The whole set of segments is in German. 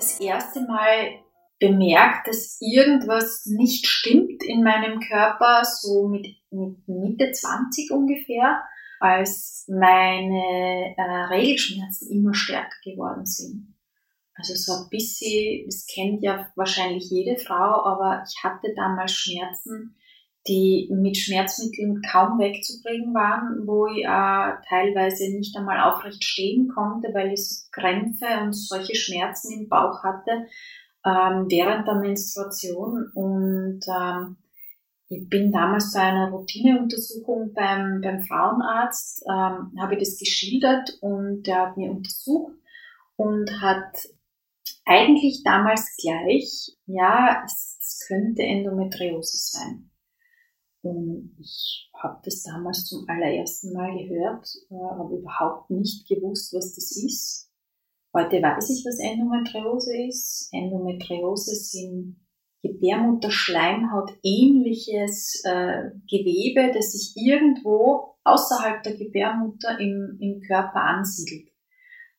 das erste Mal bemerkt, dass irgendwas nicht stimmt in meinem Körper, so mit, mit Mitte 20 ungefähr, als meine äh, Regelschmerzen immer stärker geworden sind. Also so ein bisschen, das kennt ja wahrscheinlich jede Frau, aber ich hatte damals Schmerzen, die mit Schmerzmitteln kaum wegzubringen waren, wo ich äh, teilweise nicht einmal aufrecht stehen konnte, weil ich Krämpfe und solche Schmerzen im Bauch hatte ähm, während der Menstruation. Und ähm, ich bin damals zu einer Routineuntersuchung beim, beim Frauenarzt, ähm, habe das geschildert und der hat mir untersucht und hat eigentlich damals gleich, ja, es, es könnte Endometriose sein. Und ich habe das damals zum allerersten Mal gehört, äh, habe überhaupt nicht gewusst, was das ist. Heute weiß ich, was Endometriose ist. Endometriose sind Gebärmutterschleimhaut ähnliches äh, Gewebe, das sich irgendwo außerhalb der Gebärmutter im, im Körper ansiedelt.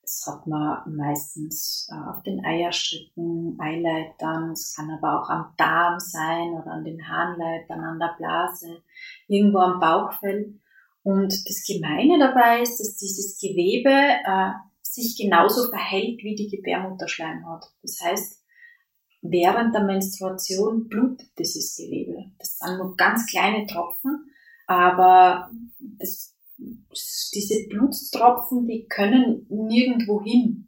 Das hat man meistens äh, auf den Eierstricken, Eileitern, es kann aber auch am Darm sein oder an den Harnleitern, an der Blase, irgendwo am Bauchfell. Und das Gemeine dabei ist, dass dieses Gewebe äh, sich genauso verhält wie die Gebärmutterschleimhaut. Das heißt, während der Menstruation blutet dieses Gewebe. Das sind nur ganz kleine Tropfen, aber das diese Blutstropfen, die können nirgendwo hin,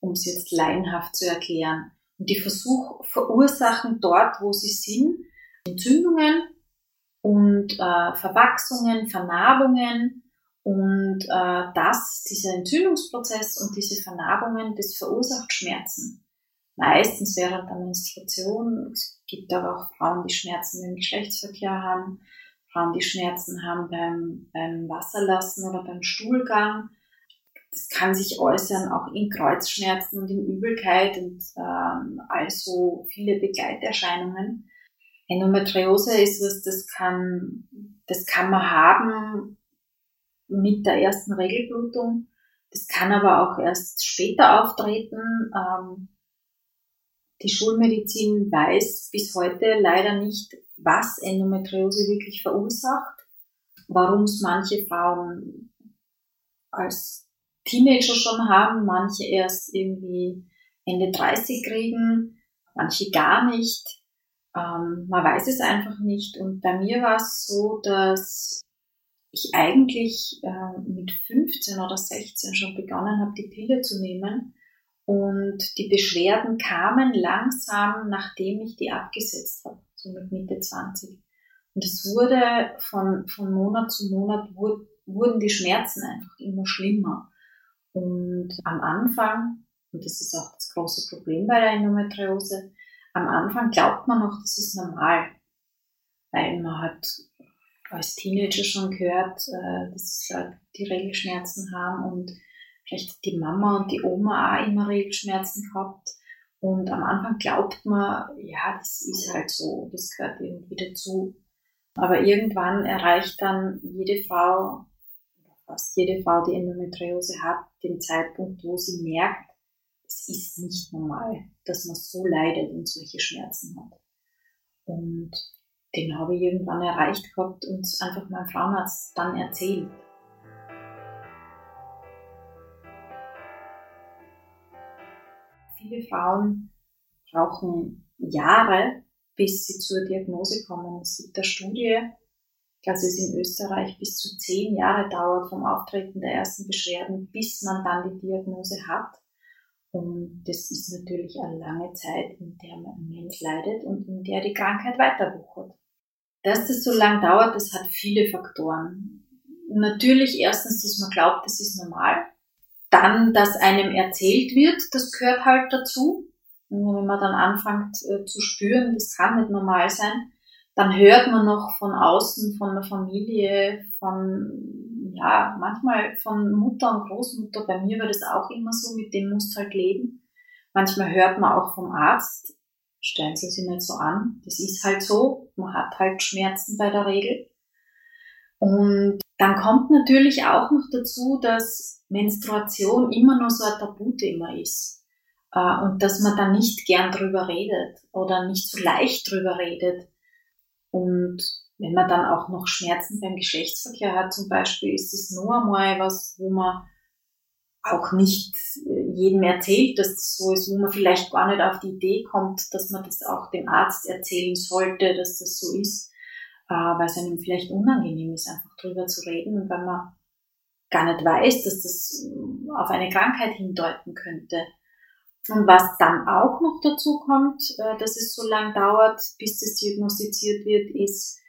um es jetzt laienhaft zu erklären. Und die Versuch, verursachen dort, wo sie sind, Entzündungen und äh, Verwachsungen, Vernarbungen und äh, das, dieser Entzündungsprozess und diese Vernarbungen, das verursacht Schmerzen. Meistens während der Menstruation. Es gibt aber auch Frauen, die Schmerzen im Geschlechtsverkehr haben. Frauen, die Schmerzen haben beim, beim Wasserlassen oder beim Stuhlgang. Das kann sich äußern auch in Kreuzschmerzen und in Übelkeit und ähm, also viele Begleiterscheinungen. Endometriose ist was, das kann, das kann man haben mit der ersten Regelblutung. Das kann aber auch erst später auftreten. Ähm, die Schulmedizin weiß bis heute leider nicht, was Endometriose wirklich verursacht, warum es manche Frauen als Teenager schon haben, manche erst irgendwie Ende 30 kriegen, manche gar nicht. Ähm, man weiß es einfach nicht. Und bei mir war es so, dass ich eigentlich äh, mit 15 oder 16 schon begonnen habe, die Pille zu nehmen. Und die Beschwerden kamen langsam, nachdem ich die abgesetzt habe so mit Mitte 20. Und es wurde von, von Monat zu Monat wurden die Schmerzen einfach immer schlimmer. Und am Anfang, und das ist auch das große Problem bei der Endometriose, am Anfang glaubt man noch, das ist normal. Weil man hat als Teenager schon gehört, äh, dass die Regelschmerzen haben und vielleicht die Mama und die Oma auch immer Regelschmerzen gehabt. Und am Anfang glaubt man, ja, das ist halt so, das gehört irgendwie dazu. Aber irgendwann erreicht dann jede Frau, fast jede Frau, die Endometriose hat, den Zeitpunkt, wo sie merkt, es ist nicht normal, dass man so leidet und solche Schmerzen hat. Und den habe ich irgendwann erreicht gehabt und einfach mein Frauenarzt dann erzählt. Viele Frauen brauchen Jahre, bis sie zur Diagnose kommen. Es gibt eine Studie, dass es in Österreich bis zu zehn Jahre dauert vom Auftreten der ersten Beschwerden, bis man dann die Diagnose hat. Und das ist natürlich eine lange Zeit, in der man Mensch leidet und in der die Krankheit weiter wuchert. Dass das so lang dauert, das hat viele Faktoren. Natürlich erstens, dass man glaubt, das ist normal. Dann, dass einem erzählt wird, das gehört halt dazu. Und wenn man dann anfängt äh, zu spüren, das kann nicht normal sein, dann hört man noch von außen, von der Familie, von, ja, manchmal von Mutter und Großmutter. Bei mir war das auch immer so, mit dem musst halt leben. Manchmal hört man auch vom Arzt, stellen Sie sich nicht so an, das ist halt so, man hat halt Schmerzen bei der Regel. Und dann kommt natürlich auch noch dazu, dass Menstruation immer noch so ein Tabuthema ist. äh, und dass man da nicht gern drüber redet oder nicht so leicht drüber redet. Und wenn man dann auch noch Schmerzen beim Geschlechtsverkehr hat zum Beispiel, ist es nur einmal was, wo man auch nicht äh, jedem erzählt, dass es so ist, wo man vielleicht gar nicht auf die Idee kommt, dass man das auch dem Arzt erzählen sollte, dass das so ist, äh, weil es einem vielleicht unangenehm ist, einfach drüber zu reden und weil man gar nicht weiß, dass das äh, auf eine Krankheit hindeuten könnte. Und was dann auch noch dazu kommt, dass es so lang dauert, bis das diagnostiziert wird, ist,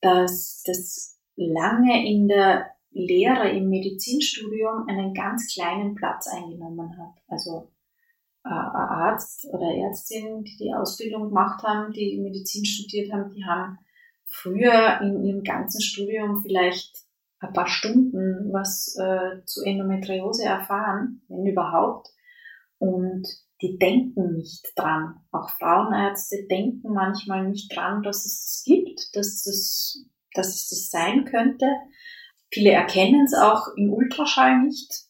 dass das lange in der Lehre im Medizinstudium einen ganz kleinen Platz eingenommen hat. Also äh, Arzt oder Ärztin, die die Ausbildung gemacht haben, die Medizin studiert haben, die haben früher in ihrem ganzen Studium vielleicht ein paar Stunden was äh, zu Endometriose erfahren, wenn überhaupt. Und die denken nicht dran. Auch Frauenärzte denken manchmal nicht dran, dass es das gibt, dass es, dass es das sein könnte. Viele erkennen es auch im Ultraschall nicht.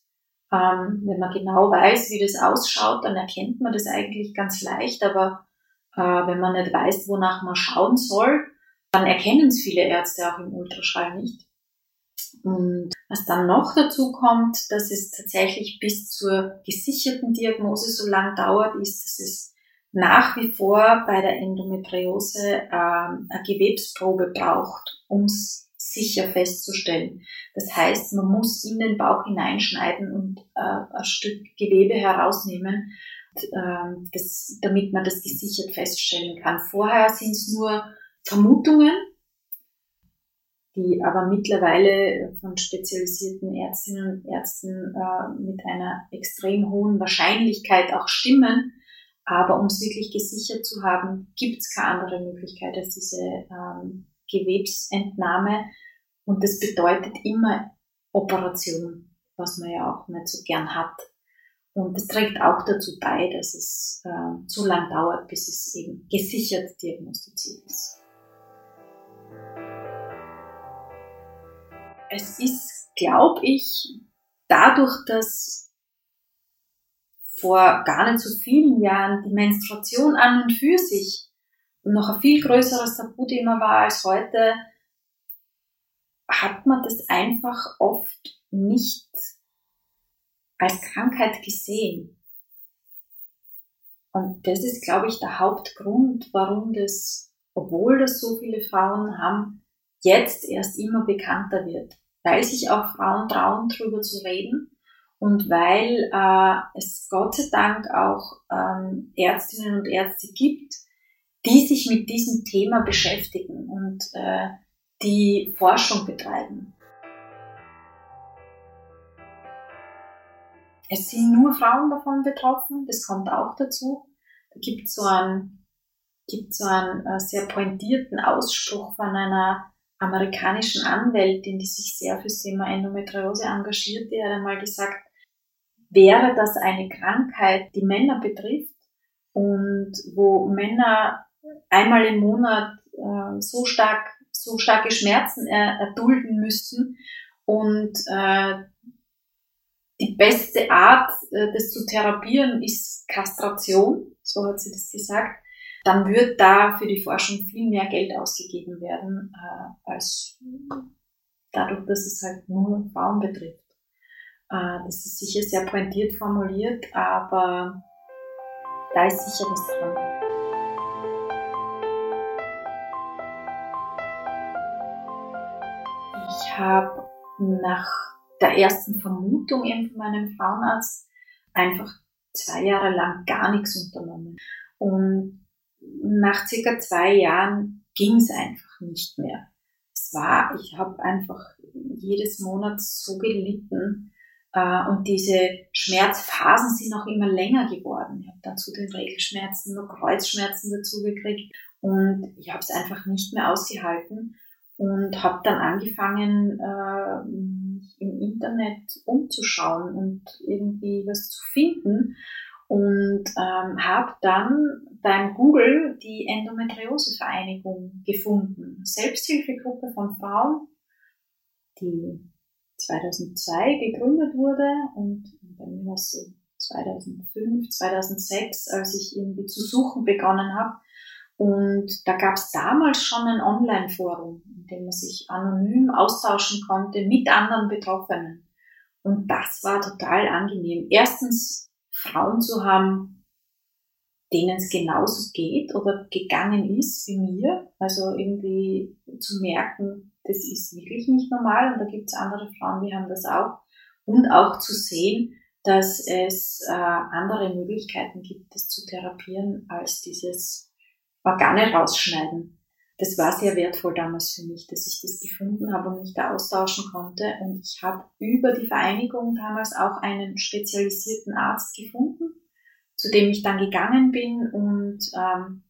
Ähm, wenn man genau weiß, wie das ausschaut, dann erkennt man das eigentlich ganz leicht. Aber äh, wenn man nicht weiß, wonach man schauen soll, dann erkennen es viele Ärzte auch im Ultraschall nicht. Und was dann noch dazu kommt, dass es tatsächlich bis zur gesicherten Diagnose so lang dauert, ist, dass es nach wie vor bei der Endometriose äh, eine Gewebsprobe braucht, um es sicher festzustellen. Das heißt, man muss in den Bauch hineinschneiden und äh, ein Stück Gewebe herausnehmen, äh, das, damit man das gesichert feststellen kann. Vorher sind es nur Vermutungen, die aber mittlerweile von spezialisierten Ärztinnen und Ärzten äh, mit einer extrem hohen Wahrscheinlichkeit auch stimmen. Aber um es wirklich gesichert zu haben, gibt es keine andere Möglichkeit als diese ähm, Gewebsentnahme. Und das bedeutet immer Operation, was man ja auch nicht so gern hat. Und das trägt auch dazu bei, dass es äh, so lang dauert, bis es eben gesichert diagnostiziert ist. Es ist, glaube ich, dadurch, dass vor gar nicht so vielen Jahren die Menstruation an und für sich noch ein viel größeres Tabuthema war als heute, hat man das einfach oft nicht als Krankheit gesehen. Und das ist, glaube ich, der Hauptgrund, warum das, obwohl das so viele Frauen haben, jetzt erst immer bekannter wird. Weil sich auch Frauen trauen, darüber zu reden und weil äh, es Gott sei Dank auch ähm, Ärztinnen und Ärzte gibt, die sich mit diesem Thema beschäftigen und äh, die Forschung betreiben. Es sind nur Frauen davon betroffen, das kommt auch dazu. Da gibt es so einen, gibt so einen äh, sehr pointierten Ausspruch von einer amerikanischen Anwältin, die sich sehr für das Thema Endometriose engagiert, die hat einmal gesagt, wäre das eine Krankheit, die Männer betrifft und wo Männer einmal im Monat äh, so stark, so starke Schmerzen er, erdulden müssten und äh, die beste Art, äh, das zu therapieren, ist Kastration, so hat sie das gesagt, dann wird da für die Forschung viel mehr Geld ausgegeben werden, äh, als dadurch, dass es halt nur Frauen betrifft. Äh, das ist sicher sehr pointiert formuliert, aber da ist sicher was dran. Ich habe nach der ersten Vermutung eben von meinem Frauenarzt einfach zwei Jahre lang gar nichts unternommen. Und nach circa zwei Jahren ging es einfach nicht mehr. Es war, ich habe einfach jedes Monat so gelitten äh, und diese Schmerzphasen sind auch immer länger geworden. Ich habe dann zu den Regelschmerzen noch Kreuzschmerzen dazu gekriegt und ich habe es einfach nicht mehr ausgehalten und habe dann angefangen, äh, im Internet umzuschauen und irgendwie was zu finden und ähm, habe dann beim Google die Endometriose-Vereinigung gefunden. Selbsthilfegruppe von Frauen, die 2002 gegründet wurde und bei mir war es so 2005, 2006, als ich irgendwie zu suchen begonnen habe. Und da gab es damals schon ein Online-Forum, in dem man sich anonym austauschen konnte mit anderen Betroffenen. Und das war total angenehm. Erstens Frauen zu haben, denen es genauso geht oder gegangen ist wie mir. Also irgendwie zu merken, das ist wirklich nicht normal und da gibt es andere Frauen, die haben das auch. Und auch zu sehen, dass es äh, andere Möglichkeiten gibt, das zu therapieren, als dieses Organe rausschneiden. Das war sehr wertvoll damals für mich, dass ich das gefunden habe und mich da austauschen konnte. Und ich habe über die Vereinigung damals auch einen spezialisierten Arzt gefunden, zu dem ich dann gegangen bin und ähm,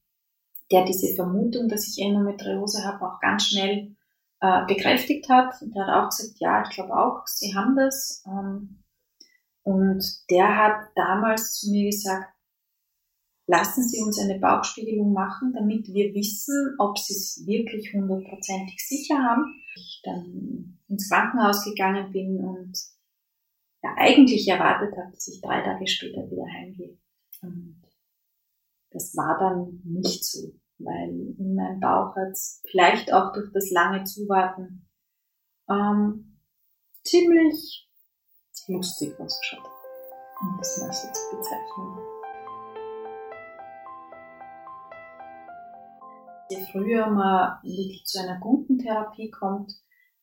der diese Vermutung, dass ich Endometriose habe, auch ganz schnell äh, bekräftigt hat. Und der hat auch gesagt, ja, ich glaube auch, Sie haben das. Ähm, und der hat damals zu mir gesagt, lassen Sie uns eine Bauchspiegelung machen, damit wir wissen, ob Sie es wirklich hundertprozentig sicher haben. Ich dann ins Krankenhaus gegangen bin und ja, eigentlich erwartet habe, dass ich drei Tage später wieder heimgehe. Und das war dann nicht so, weil in meinem Bauch hat es vielleicht auch durch das lange Zuwarten ähm, ziemlich lustig ausgeschaut. Um das mal so zu bezeichnen. Je früher man wirklich zu einer guten Therapie kommt,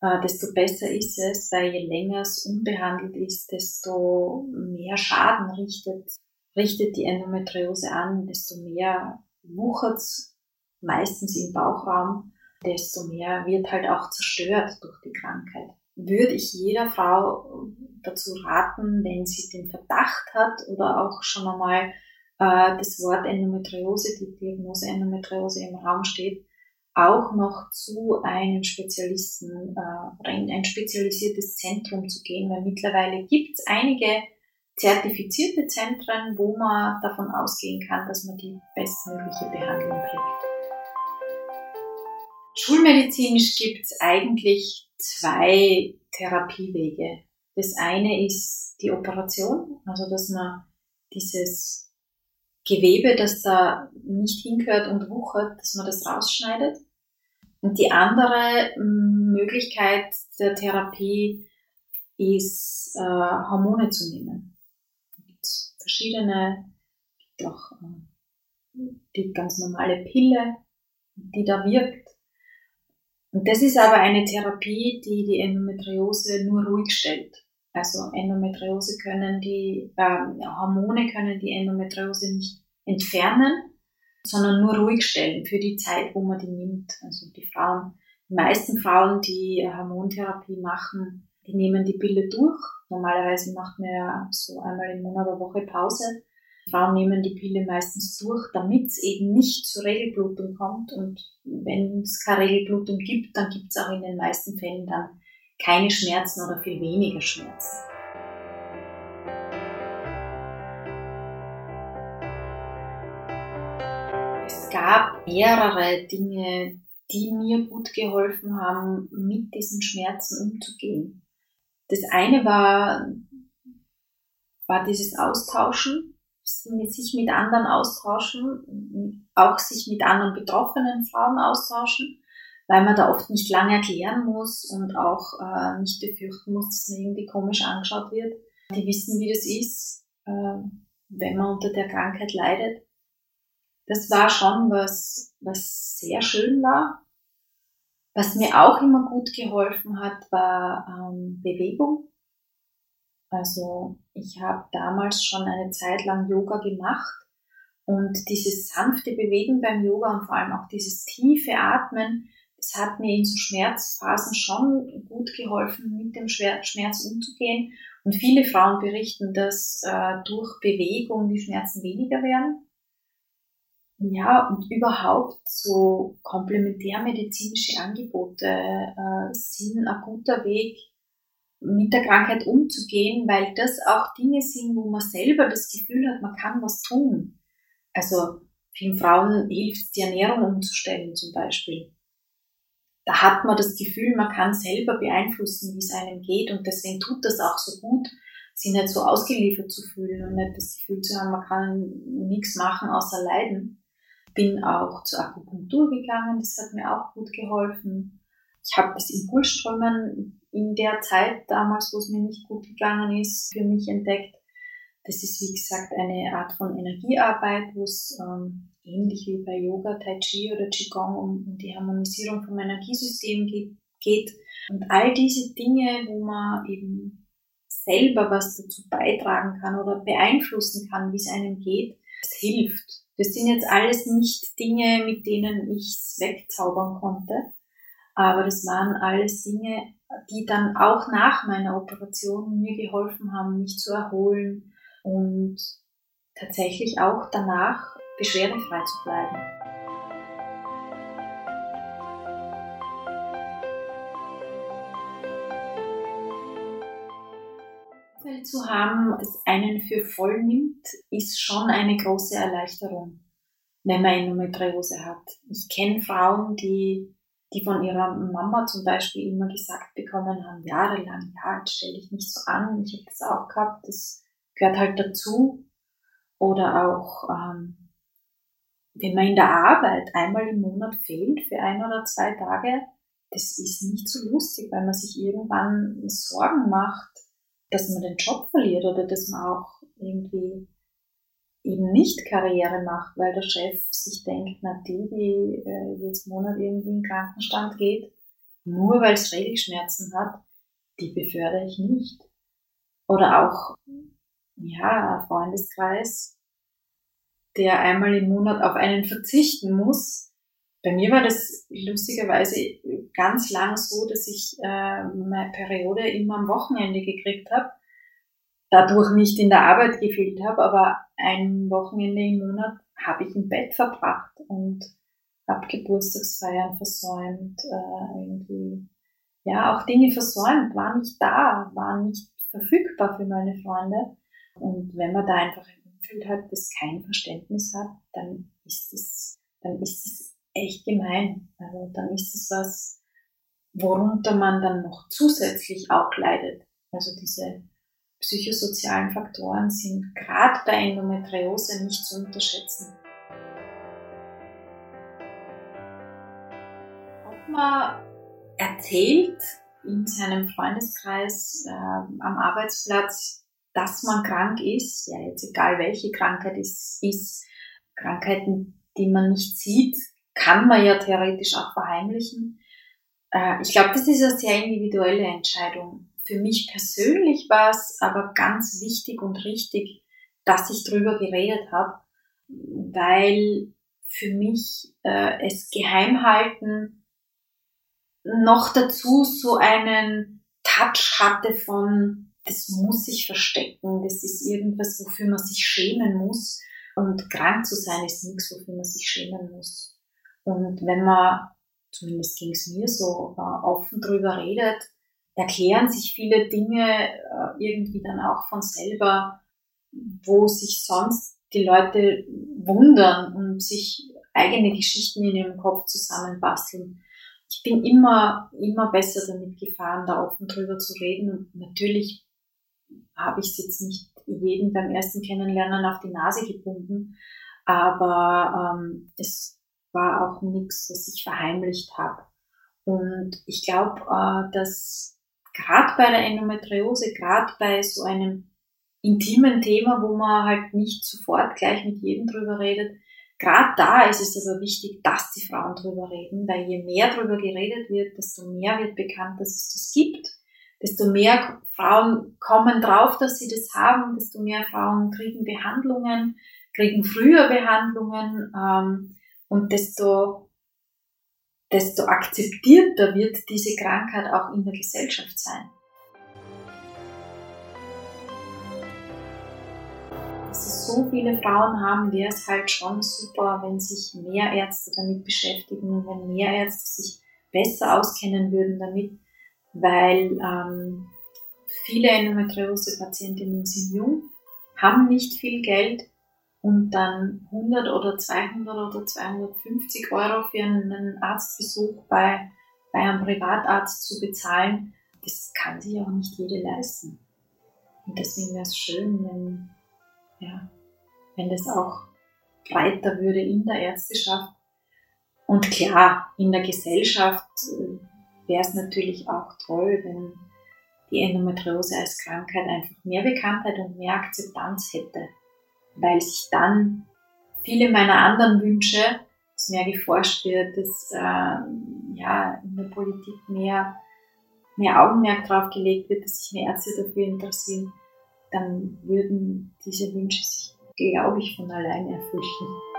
äh, desto besser ist es, weil je länger es unbehandelt ist, desto mehr Schaden richtet, richtet die Endometriose an, desto mehr wuchert es meistens im Bauchraum, desto mehr wird halt auch zerstört durch die Krankheit. Würde ich jeder Frau dazu raten, wenn sie den Verdacht hat oder auch schon einmal äh, das Wort Endometriose, die Diagnose Endometriose im Raum steht, auch noch zu einem Spezialisten äh, oder in ein spezialisiertes Zentrum zu gehen, weil mittlerweile gibt es einige zertifizierte Zentren, wo man davon ausgehen kann, dass man die bestmögliche Behandlung kriegt. Schulmedizinisch gibt es eigentlich zwei Therapiewege. Das eine ist die Operation, also dass man dieses Gewebe, das da nicht hingehört und wuchert, dass man das rausschneidet. Und die andere mm, Möglichkeit der Therapie ist, äh, Hormone zu nehmen. Es gibt verschiedene, gibt auch äh, die ganz normale Pille, die da wirkt. Und das ist aber eine Therapie, die die Endometriose nur ruhig stellt. Also Endometriose können die, äh, Hormone können die Endometriose nicht entfernen, sondern nur ruhig stellen für die Zeit, wo man die nimmt. Also die Frauen, die meisten Frauen, die Hormontherapie machen, die nehmen die Pille durch. Normalerweise macht man ja so einmal im Monat eine Woche Pause. Frauen nehmen die Pille meistens durch, damit es eben nicht zur Regelblutung kommt. Und wenn es keine Regelblutung gibt, dann gibt es auch in den meisten Fällen dann keine Schmerzen oder viel weniger Schmerzen. Es gab mehrere Dinge, die mir gut geholfen haben, mit diesen Schmerzen umzugehen. Das eine war, war dieses Austauschen sich mit anderen austauschen, auch sich mit anderen betroffenen Frauen austauschen, weil man da oft nicht lange erklären muss und auch äh, nicht befürchten muss, dass man irgendwie komisch angeschaut wird. Die wissen, wie das ist, äh, wenn man unter der Krankheit leidet. Das war schon was, was sehr schön war. Was mir auch immer gut geholfen hat, war ähm, Bewegung. Also ich habe damals schon eine Zeit lang Yoga gemacht und dieses sanfte Bewegen beim Yoga und vor allem auch dieses tiefe Atmen, das hat mir in so Schmerzphasen schon gut geholfen, mit dem Schmerz umzugehen. Und viele Frauen berichten, dass äh, durch Bewegung die Schmerzen weniger werden. Ja, und überhaupt so komplementärmedizinische Angebote äh, sind ein guter Weg, mit der Krankheit umzugehen, weil das auch Dinge sind, wo man selber das Gefühl hat, man kann was tun. Also vielen Frauen hilft es, die Ernährung umzustellen zum Beispiel. Da hat man das Gefühl, man kann selber beeinflussen, wie es einem geht und deswegen tut das auch so gut, sich nicht so ausgeliefert zu fühlen und nicht das Gefühl zu haben, man kann nichts machen außer leiden. Bin auch zur Akupunktur gegangen, das hat mir auch gut geholfen. Ich habe das Impulsströmen in der Zeit damals, wo es mir nicht gut gegangen ist, für mich entdeckt. Das ist, wie gesagt, eine Art von Energiearbeit, wo es ähm, ähnlich wie bei Yoga, Tai Chi oder Qigong um, die Harmonisierung vom Energiesystem geht. Und all diese Dinge, wo man eben selber was dazu beitragen kann oder beeinflussen kann, wie es einem geht, das hilft. Das sind jetzt alles nicht Dinge, mit denen ich es wegzaubern konnte, aber das waren alles Dinge, die dann auch nach meiner Operation mir geholfen haben, mich zu erholen und tatsächlich auch danach beschwerdefrei zu bleiben. zu haben, das einen für voll nimmt, ist schon eine große Erleichterung, wenn man Endometriose hat. Ich kenne Frauen, die, die von ihrer Mama zum Beispiel immer gesagt bekommen haben, jahrelang, ja, jetzt stell dich nicht so an, ich habe das auch gehabt, das gehört halt dazu. Oder auch, ähm, wenn man in der Arbeit einmal im Monat fehlt für ein oder zwei Tage, das ist nicht so lustig, weil man sich irgendwann Sorgen macht, dass man den Job verliert oder dass man auch irgendwie eben nicht Karriere macht, weil der Chef sich denkt, na die, die äh, jetzt Monat irgendwie in den Krankenstand geht, nur weil es Regelschmerzen hat, die befördere ich nicht. Oder auch, ja, Freundeskreis, der einmal im Monat auf einen verzichten muss. Bei mir war das lustigerweise ganz lang so, dass ich äh, meine Periode immer am Wochenende gekriegt habe, dadurch nicht in der Arbeit gefehlt habe, aber ein Wochenende im Monat habe ich im Bett verbracht und habe Geburtstagsfeiern versäumt, äh, irgendwie ja auch Dinge versäumt, war nicht da, war nicht verfügbar für meine Freunde. Und wenn man da einfach ein Umfeld hat, das kein Verständnis hat, dann ist es, dann ist es echt gemein. Also dann ist es was, worunter man dann noch zusätzlich auch leidet. Also diese psychosozialen Faktoren sind gerade bei Endometriose nicht zu unterschätzen. Ob man erzählt in seinem Freundeskreis äh, am Arbeitsplatz, dass man krank ist, ja jetzt egal welche Krankheit es ist, Krankheiten, die man nicht sieht, kann man ja theoretisch auch verheimlichen. Äh, ich glaube, das ist eine sehr individuelle Entscheidung. Für mich persönlich war es aber ganz wichtig und richtig, dass ich drüber geredet habe, weil für mich äh, es Geheimhalten noch dazu so einen Touch hatte von, das muss ich verstecken, das ist irgendwas, wofür man sich schämen muss. Und krank zu sein ist nichts, wofür man sich schämen muss. Und wenn man zumindest ging es mir so, äh, offen drüber redet, erklären sich viele Dinge äh, irgendwie dann auch von selber, wo sich sonst die Leute wundern und sich eigene Geschichten in ihrem Kopf zusammenbasteln. Ich bin immer, immer besser damit gefahren, da offen drüber zu reden. Natürlich habe ich es jetzt nicht jedem beim ersten Kennenlernen auf die Nase gebunden, aber ähm, es war auch nichts, was ich verheimlicht habe. Und ich glaube, äh, dass gerade bei der Endometriose, gerade bei so einem intimen Thema, wo man halt nicht sofort gleich mit jedem drüber redet, gerade da ist es aber wichtig, dass die Frauen drüber reden, weil je mehr drüber geredet wird, desto mehr wird bekannt, dass es das gibt, desto mehr Frauen kommen drauf, dass sie das haben, desto mehr Frauen kriegen Behandlungen, kriegen früher Behandlungen. Ähm, und desto, desto akzeptierter wird diese Krankheit auch in der Gesellschaft sein. Es so viele Frauen haben, wäre es halt schon super, wenn sich mehr Ärzte damit beschäftigen, wenn mehr Ärzte sich besser auskennen würden damit, weil ähm, viele Endometriose-Patientinnen sind jung, haben nicht viel Geld und dann 100 oder 200 oder 250 Euro für einen Arztbesuch bei, bei einem Privatarzt zu bezahlen, das kann sich auch nicht jede leisten. Und deswegen wäre es schön, wenn, ja, wenn das auch breiter würde in der Ärzteschaft. Und klar, in der Gesellschaft äh, wäre es natürlich auch toll, wenn die Endometriose als Krankheit einfach mehr Bekanntheit und mehr Akzeptanz hätte, weil sich dann viele meiner anderen Wünsche, dass mehr geforscht wird, dass äh, ja, in der Politik mehr, mehr Augenmerk drauf gelegt wird, dass sich mehr Ärzte dafür interessieren, dann würden diese Wünsche sich, glaube ich, von allein erfüllen.